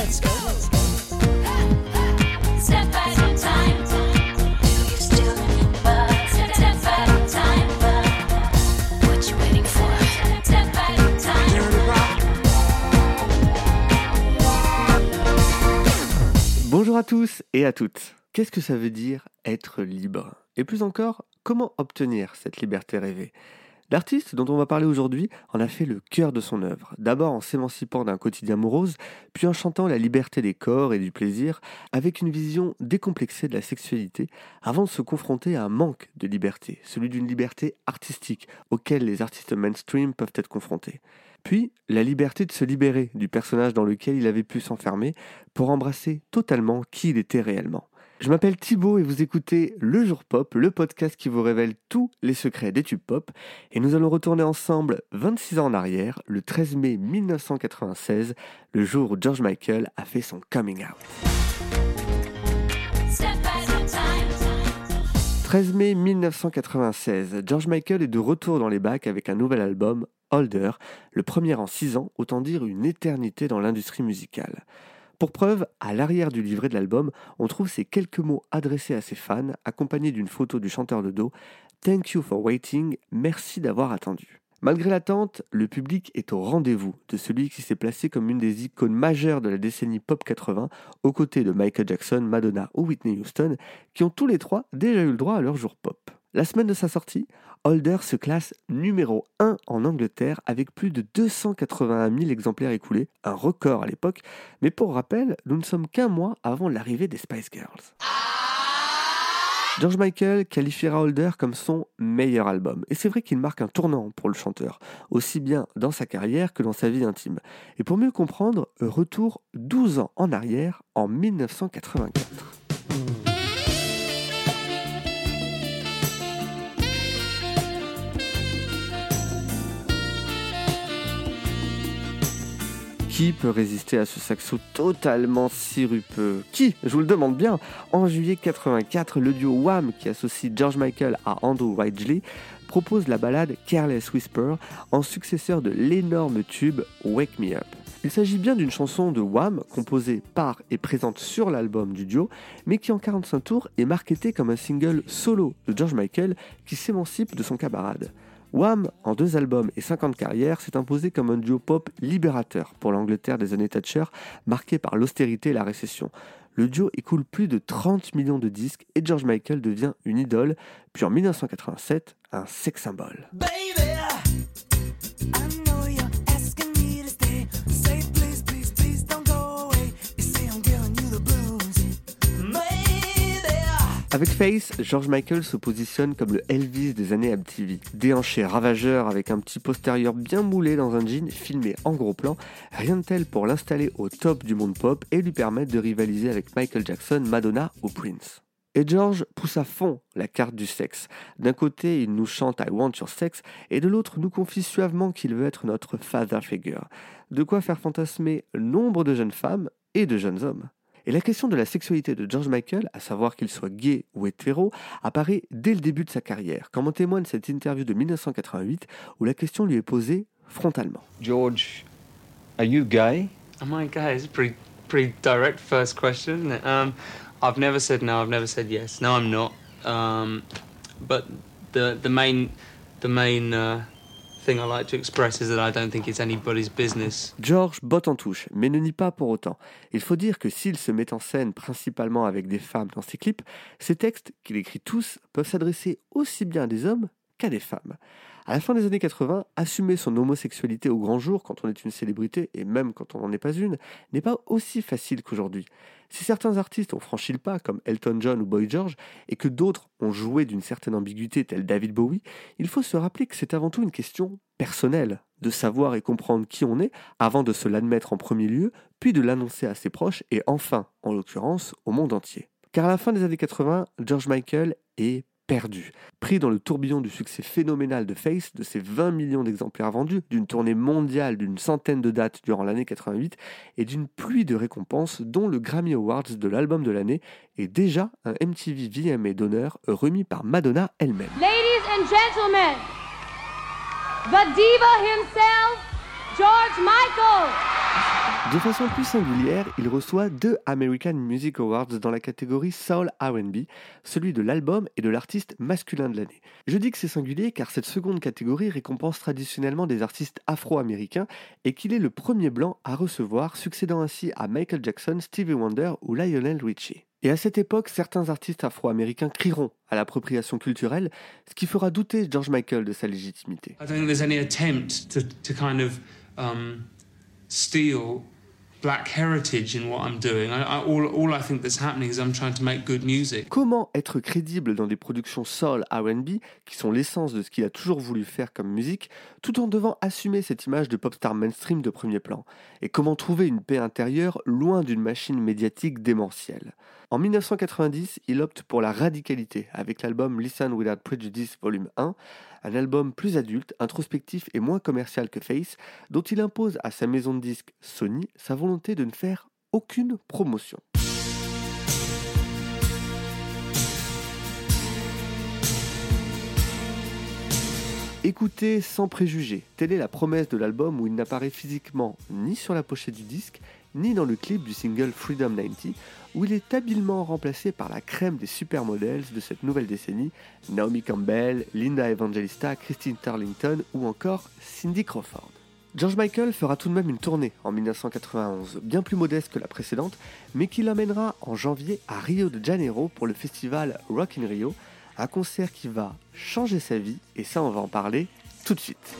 let's go. Step at a time. You still step at a time. What you waiting for? Step at a time. Bonjour à tous et à toutes. Qu'est-ce que ça veut dire être libre? Et plus encore, comment obtenir cette liberté rêvée? L'artiste dont on va parler aujourd'hui en a fait le cœur de son œuvre, d'abord en s'émancipant d'un quotidien morose, puis en chantant la liberté des corps et du plaisir, avec une vision décomplexée de la sexualité, avant de se confronter à un manque de liberté, celui d'une liberté artistique, auquel les artistes mainstream peuvent être confrontés. Puis, la liberté de se libérer du personnage dans lequel il avait pu s'enfermer pour embrasser totalement qui il était réellement. Je m'appelle Thibaut et vous écoutez Le Jour Pop, le podcast qui vous révèle tous les secrets des tubes pop. Et nous allons retourner ensemble 26 ans en arrière, le 13 mai 1996, le jour où George Michael a fait son coming out. Step at a time. 13 mai 1996, George Michael est de retour dans les bacs avec un nouvel album, Holder, le premier en 6 ans, autant dire une éternité dans l'industrie musicale. Pour preuve, à l'arrière du livret de l'album, on trouve ces quelques mots adressés à ses fans, accompagnés d'une photo du chanteur de dos. Thank you for waiting, merci d'avoir attendu. Malgré l'attente, le public est au rendez-vous de celui qui s'est placé comme une des icônes majeures de la décennie pop 80, aux côtés de Michael Jackson, Madonna ou Whitney Houston, qui ont tous les trois déjà eu le droit à leur jour pop. La semaine de sa sortie, Holder se classe numéro 1 en Angleterre avec plus de 281 000 exemplaires écoulés, un record à l'époque, mais pour rappel, nous ne sommes qu'un mois avant l'arrivée des Spice Girls. George Michael qualifiera Holder comme son meilleur album, et c'est vrai qu'il marque un tournant pour le chanteur, aussi bien dans sa carrière que dans sa vie intime. Et pour mieux comprendre, retour 12 ans en arrière, en 1984. Qui peut résister à ce saxo totalement sirupeux Qui Je vous le demande bien. En juillet 84, le duo Wham, qui associe George Michael à Andrew Ridgeley, propose la ballade Careless Whisper en successeur de l'énorme tube Wake Me Up. Il s'agit bien d'une chanson de Wham composée par et présente sur l'album du duo, mais qui en 45 tours est marketée comme un single solo de George Michael qui s'émancipe de son camarade. Wham, en deux albums et 50 carrières, s'est imposé comme un duo pop libérateur pour l'Angleterre des années Thatcher, marqué par l'austérité et la récession. Le duo écoule plus de 30 millions de disques et George Michael devient une idole, puis en 1987, un sex symbole. Avec Face, George Michael se positionne comme le Elvis des années MTV. Déhanché ravageur avec un petit postérieur bien moulé dans un jean filmé en gros plan, rien de tel pour l'installer au top du monde pop et lui permettre de rivaliser avec Michael Jackson, Madonna ou Prince. Et George pousse à fond la carte du sexe. D'un côté, il nous chante I want your sex, et de l'autre, nous confie suavement qu'il veut être notre father figure. De quoi faire fantasmer nombre de jeunes femmes et de jeunes hommes. Et la question de la sexualité de George Michael, à savoir qu'il soit gay ou hétéro, apparaît dès le début de sa carrière, comme en témoigne cette interview de 1988 où la question lui est posée frontalement. George, are you gay? Am I gay? It's a pretty, pretty direct first question, isn't it? Um, I've never said no. I've never said yes. No, I'm not. Um, but the the main the main uh, George botte en touche, mais ne nie pas pour autant. Il faut dire que s'il se met en scène principalement avec des femmes dans ses clips, ses textes, qu'il écrit tous, peuvent s'adresser aussi bien à des hommes qu'à des femmes. À la fin des années 80, assumer son homosexualité au grand jour quand on est une célébrité, et même quand on n'en est pas une, n'est pas aussi facile qu'aujourd'hui. Si certains artistes ont franchi le pas, comme Elton John ou Boy George, et que d'autres ont joué d'une certaine ambiguïté, tel David Bowie, il faut se rappeler que c'est avant tout une question personnelle, de savoir et comprendre qui on est, avant de se l'admettre en premier lieu, puis de l'annoncer à ses proches, et enfin, en l'occurrence, au monde entier. Car à la fin des années 80, George Michael est perdu. Pris dans le tourbillon du succès phénoménal de Face, de ses 20 millions d'exemplaires vendus, d'une tournée mondiale d'une centaine de dates durant l'année 88 et d'une pluie de récompenses dont le Grammy Awards de l'album de l'année et déjà un MTV VMA d'honneur remis par Madonna elle-même. Ladies and gentlemen, the diva himself, George Michael. De façon plus singulière, il reçoit deux American Music Awards dans la catégorie Soul RB, celui de l'album et de l'artiste masculin de l'année. Je dis que c'est singulier car cette seconde catégorie récompense traditionnellement des artistes afro-américains et qu'il est le premier blanc à recevoir, succédant ainsi à Michael Jackson, Stevie Wonder ou Lionel Richie. Et à cette époque, certains artistes afro-américains crieront à l'appropriation culturelle, ce qui fera douter George Michael de sa légitimité. Kind of um, black heritage in what I'm doing. I, I, all, all I think that's happening is I'm trying to make good music. Comment être crédible dans des productions soul R&B, qui sont l'essence de ce qu'il a toujours voulu faire comme musique, tout en devant assumer cette image de pop star mainstream de premier plan? Et comment trouver une paix intérieure loin d'une machine médiatique démentielle? En 1990, il opte pour la radicalité avec l'album Listen Without Prejudice Volume 1, un album plus adulte, introspectif et moins commercial que Face, dont il impose à sa maison de disques Sony sa volonté de ne faire aucune promotion. Écoutez sans préjugés, telle est la promesse de l'album où il n'apparaît physiquement ni sur la pochette du disque, ni dans le clip du single Freedom 90, où il est habilement remplacé par la crème des supermodels de cette nouvelle décennie, Naomi Campbell, Linda Evangelista, Christine Turlington ou encore Cindy Crawford. George Michael fera tout de même une tournée en 1991, bien plus modeste que la précédente, mais qui l'amènera en janvier à Rio de Janeiro pour le festival Rock in Rio, un concert qui va changer sa vie, et ça on va en parler tout de suite.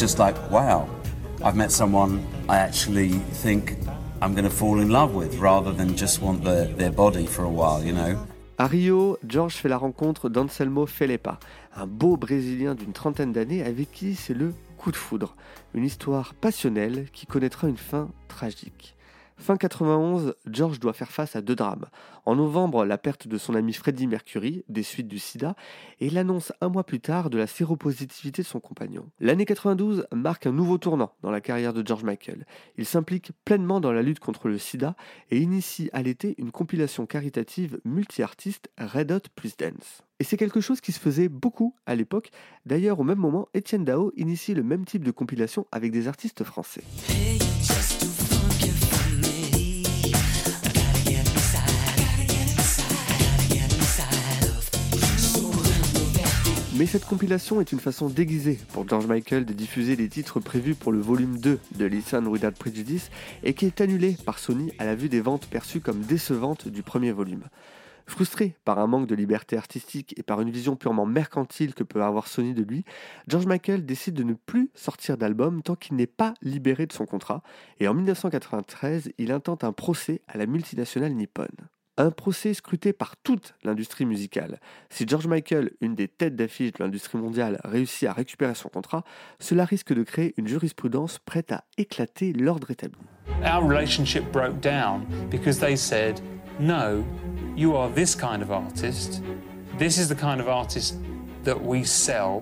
Just like, wow, I've met someone I actually think I'm going to fall in love with rather than just want the, their body for a while, you know? À Rio, George fait la rencontre d'Anselmo Felipa, un beau Brésilien d'une trentaine d'années avec qui c'est le coup de foudre. Une histoire passionnelle qui connaîtra une fin tragique. Fin 91, George doit faire face à deux drames. En novembre, la perte de son ami Freddie Mercury, des suites du sida, et l'annonce un mois plus tard de la séropositivité de son compagnon. L'année 92 marque un nouveau tournant dans la carrière de George Michael. Il s'implique pleinement dans la lutte contre le sida et initie à l'été une compilation caritative multi-artiste Red Hot plus Dance. Et c'est quelque chose qui se faisait beaucoup à l'époque. D'ailleurs, au même moment, Étienne Dao initie le même type de compilation avec des artistes français. Mais cette compilation est une façon déguisée pour George Michael de diffuser les titres prévus pour le volume 2 de Listen Without Prejudice et qui est annulé par Sony à la vue des ventes perçues comme décevantes du premier volume. Frustré par un manque de liberté artistique et par une vision purement mercantile que peut avoir Sony de lui, George Michael décide de ne plus sortir d'album tant qu'il n'est pas libéré de son contrat, et en 1993, il intente un procès à la multinationale nippone. Un procès scruté par toute l'industrie musicale. Si George Michael, une des têtes d'affiche de l'industrie mondiale, réussit à récupérer son contrat, cela risque de créer une jurisprudence prête à éclater l'ordre établi. Our relationship broke down because they said, no, you are this kind of artist. This is the kind of artist that we sell.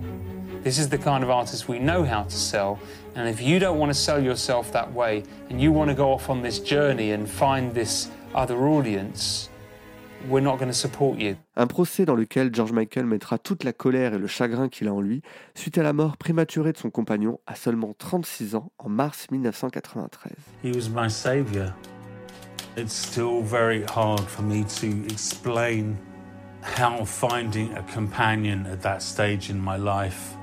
This is the kind of artist we know how to sell. And if you don't want to sell yourself that way and you want to go off on this journey and find this other audience, we're not going to support you. Un procès dans lequel George Michael mettra toute la colère et le chagrin qu'il a en lui suite à la mort prématurée de son compagnon à seulement 36 ans en mars 1993. He was my savior. It's still very hard for me to explain how finding a companion at that stage in my life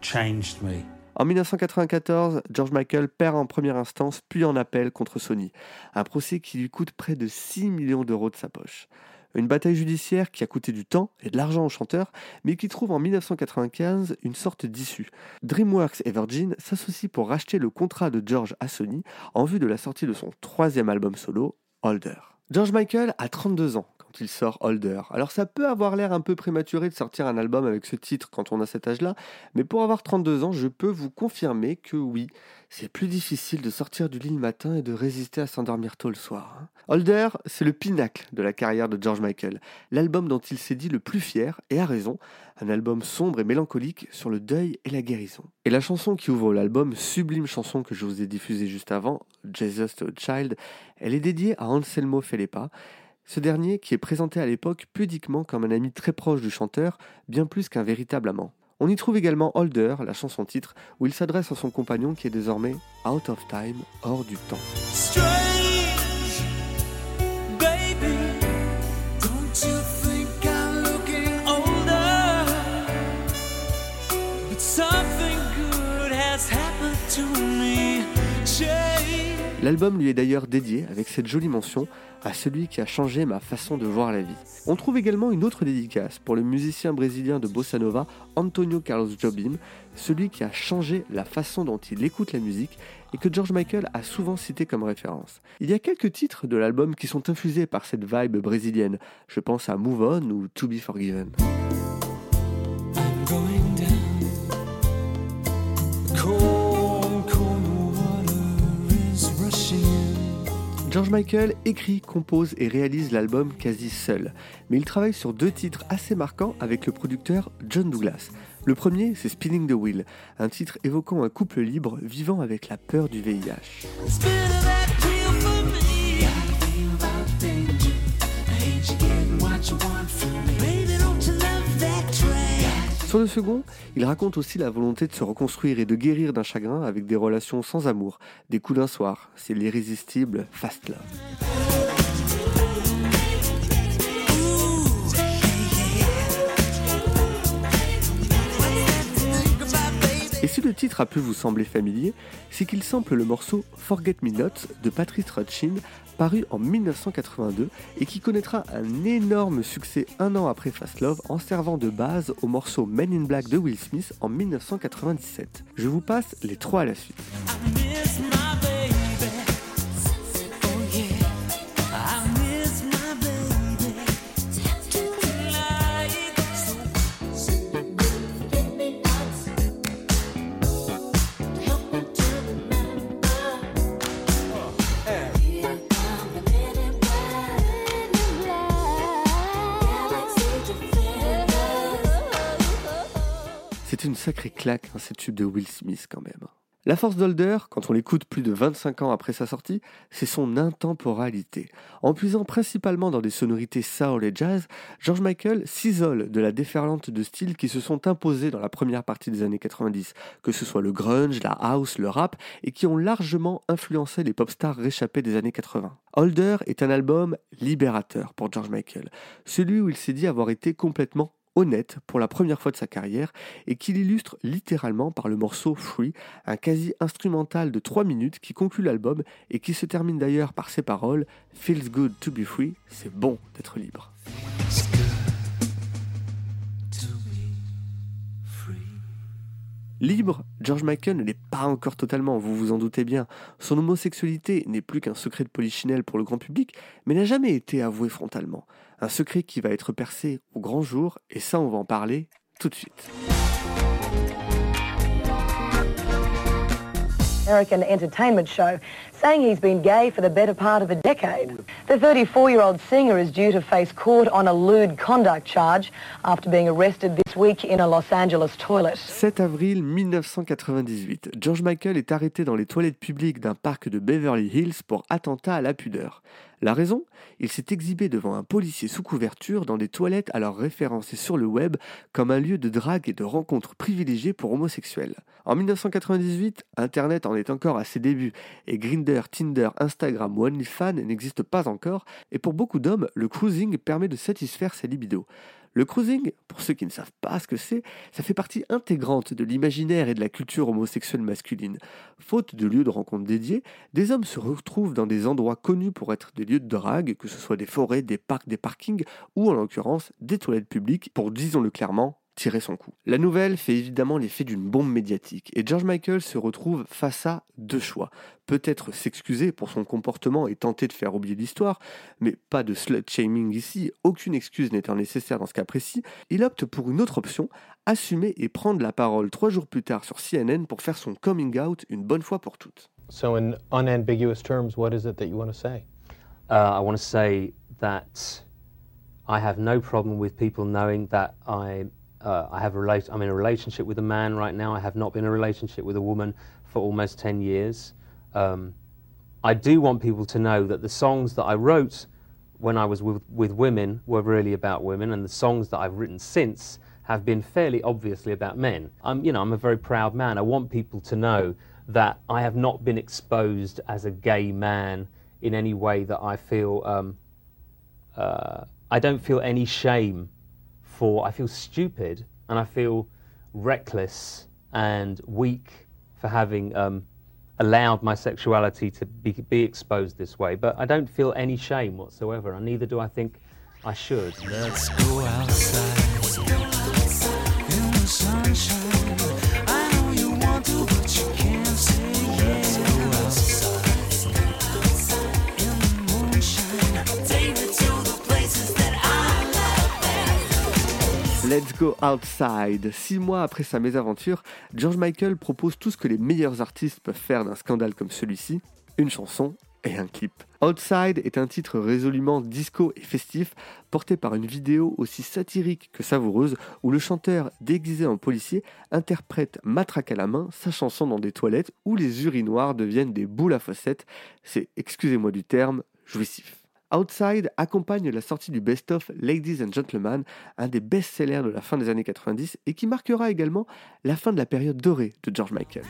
changed me. En 1994, George Michael perd en première instance puis en appel contre Sony, un procès qui lui coûte près de 6 millions d'euros de sa poche. Une bataille judiciaire qui a coûté du temps et de l'argent au chanteur, mais qui trouve en 1995 une sorte d'issue. DreamWorks et Virgin s'associent pour racheter le contrat de George à Sony en vue de la sortie de son troisième album solo, Older. George Michael a 32 ans sort Older. Alors ça peut avoir l'air un peu prématuré de sortir un album avec ce titre quand on a cet âge-là, mais pour avoir 32 ans, je peux vous confirmer que oui, c'est plus difficile de sortir du lit le matin et de résister à s'endormir tôt le soir. hein. Older, c'est le pinacle de la carrière de George Michael, l'album dont il s'est dit le plus fier, et a raison, un album sombre et mélancolique sur le deuil et la guérison. Et la chanson qui ouvre l'album, sublime chanson que je vous ai diffusée juste avant, Jesus to Child, elle est dédiée à Anselmo Felipa, ce dernier qui est présenté à l'époque pudiquement comme un ami très proche du chanteur, bien plus qu'un véritable amant. On y trouve également Holder, la chanson titre, où il s'adresse à son compagnon qui est désormais out of time, hors du temps. L'album lui est d'ailleurs dédié avec cette jolie mention à celui qui a changé ma façon de voir la vie. On trouve également une autre dédicace pour le musicien brésilien de bossa nova Antonio Carlos Jobim, celui qui a changé la façon dont il écoute la musique et que George Michael a souvent cité comme référence. Il y a quelques titres de l'album qui sont infusés par cette vibe brésilienne. Je pense à Move On ou To Be Forgiven. George Michael écrit, compose et réalise l'album quasi seul, mais il travaille sur deux titres assez marquants avec le producteur John Douglas. Le premier, c'est Spinning the Wheel, un titre évoquant un couple libre vivant avec la peur du VIH. Sur le second, il raconte aussi la volonté de se reconstruire et de guérir d'un chagrin avec des relations sans amour, des coups d'un soir. C'est l'irrésistible Fast. Si le titre a pu vous sembler familier, c'est qu'il sample le morceau Forget Me Not de Patrice Rutchin, paru en 1982 et qui connaîtra un énorme succès un an après Fast Love en servant de base au morceau Men in Black de Will Smith en 1997. Je vous passe les trois à la suite. Une sacrée claque, hein, cette tube de Will Smith quand même. La force d'Holder, quand on l'écoute plus de 25 ans après sa sortie, c'est son intemporalité. En puisant principalement dans des sonorités soul et jazz, George Michael s'isole de la déferlante de styles qui se sont imposés dans la première partie des années 90, que ce soit le grunge, la house, le rap, et qui ont largement influencé les pop stars réchappés des années 80. Holder est un album libérateur pour George Michael, celui où il s'est dit avoir été complètement honnête pour la première fois de sa carrière et qu'il illustre littéralement par le morceau Free, un quasi instrumental de 3 minutes qui conclut l'album et qui se termine d'ailleurs par ces paroles Feels good to be free, c'est bon d'être libre. Libre, George Michael ne l'est pas encore totalement, vous vous en doutez bien. Son homosexualité n'est plus qu'un secret de polichinelle pour le grand public, mais n'a jamais été avoué frontalement. Un secret qui va être percé au grand jour, et ça on va en parler tout de suite. Saying he's been gay for the better part of a decade. The 34-year-old singer is due to face court on a lewd conduct charge after being arrested this week in a Los Angeles toilet. 7 avril 1998, George Michael est arrêté dans les toilettes publiques d'un parc de Beverly Hills pour attentat à la pudeur. La raison? Il s'est exhibé devant un policier sous couverture dans des toilettes alors référencées sur le web comme un lieu de drague et de rencontres privilégiées pour homosexuels. En 1998, Internet en est encore à ses débuts et Tinder, Instagram ou OnlyFans n'existent pas encore et pour beaucoup d'hommes, le cruising permet de satisfaire sa libido. Le cruising, pour ceux qui ne savent pas ce que c'est, ça fait partie intégrante de l'imaginaire et de la culture homosexuelle masculine. Faute de lieux de rencontre dédiés, des hommes se retrouvent dans des endroits connus pour être des lieux de drague, que ce soit des forêts, des parcs, des parkings, ou en l'occurrence des toilettes publiques pour, disons-le clairement, tirer son coup. La nouvelle fait évidemment l'effet d'une bombe médiatique et George Michael se retrouve face à deux choix. Peut-être s'excuser pour son comportement et tenter de faire oublier l'histoire, mais pas de slut-shaming ici, aucune excuse n'étant nécessaire dans ce cas précis. Il opte pour une autre option, assumer et prendre la parole trois jours plus tard sur CNN pour faire son coming out une bonne fois pour toutes. So, in unambiguous terms, what is it that you want to say? Uh, I want to say that I have no problem with people knowing that I uh, I have a relate. I'm in a relationship with a man right now. I have not been in a relationship with a woman for almost ten years. Um, I do want people to know that the songs that I wrote when I was with, with women were really about women, and the songs that I've written since have been fairly obviously about men. I'm, you know, I'm a very proud man. I want people to know that I have not been exposed as a gay man in any way that I feel. Um, uh, I don't feel any shame for. I feel stupid and I feel reckless and weak for having um, allowed my sexuality to be, be exposed this way. But I don't feel any shame whatsoever, and neither do I think I should. Let's go outside Let's Go Outside. Six mois après sa mésaventure, George Michael propose tout ce que les meilleurs artistes peuvent faire d'un scandale comme celui-ci, une chanson et un clip. Outside est un titre résolument disco et festif, porté par une vidéo aussi satirique que savoureuse, où le chanteur, déguisé en policier, interprète matraque à la main sa chanson dans des toilettes où les urinoirs deviennent des boules à facettes. C'est, excusez-moi du terme, jouissif. Outside accompagne la sortie du best-of Ladies and Gentlemen, un des best-sellers de la fin des années 90 et qui marquera également la fin de la période dorée de George Michael.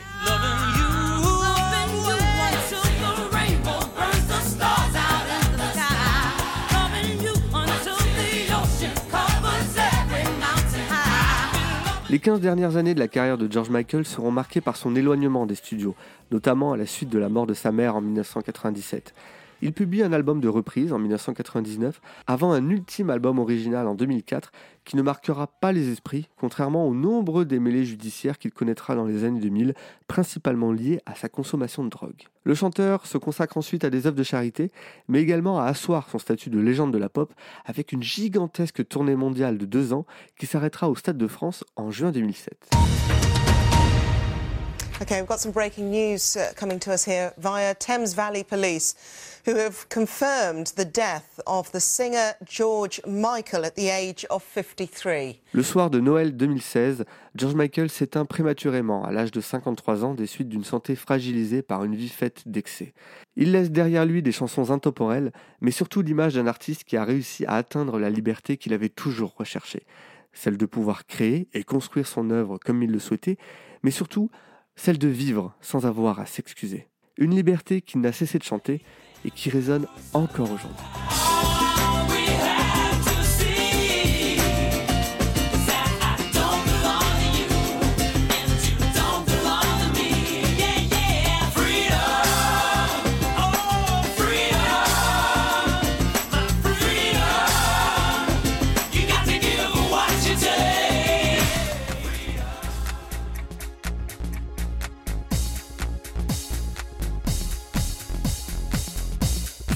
Les 15 dernières années de la carrière de George Michael seront marquées par son éloignement des studios, notamment à la suite de la mort de sa mère en 1997. Il publie un album de reprise en 1999, avant un ultime album original en 2004 qui ne marquera pas les esprits, contrairement aux nombreux démêlés judiciaires qu'il connaîtra dans les années 2000, principalement liés à sa consommation de drogue. Le chanteur se consacre ensuite à des œuvres de charité, mais également à asseoir son statut de légende de la pop avec une gigantesque tournée mondiale de deux ans qui s'arrêtera au Stade de France en juin 2007. Okay, we've got some breaking news uh, coming to us here via Thames Valley Police, who have confirmed the death of the singer George Michael at the age of 53. Le soir de Noël 2016, George Michael s'éteint prématurément à l'âge de 53 ans des suites d'une santé fragilisée par une vie faite d'excès. Il laisse derrière lui des chansons intemporelles, mais surtout l'image d'un artiste qui a réussi à atteindre la liberté qu'il avait toujours recherchée, celle de pouvoir créer et construire son œuvre comme il le souhaitait, mais surtout celle de vivre sans avoir à s'excuser. Une liberté qui n'a cessé de chanter et qui résonne encore aujourd'hui.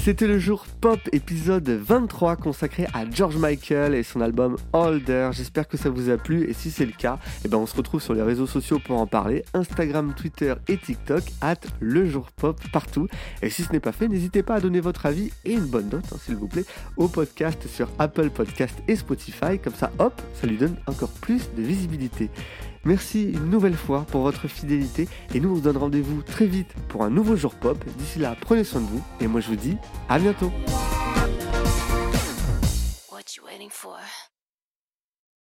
C'était le jour pop épisode 23 consacré à George Michael et son album Older. J'espère que ça vous a plu et si c'est le cas, eh ben on se retrouve sur les réseaux sociaux pour en parler. Instagram, Twitter et TikTok, at le jour pop partout. Et si ce n'est pas fait, n'hésitez pas à donner votre avis et une bonne note, hein, s'il vous plaît, au podcast sur Apple Podcast et Spotify. Comme ça, hop, ça lui donne encore plus de visibilité. Merci une nouvelle fois pour votre fidélité et nous on se donne rendez-vous très vite pour un nouveau jour pop. D'ici là, prenez soin de vous et moi je vous dis à bientôt.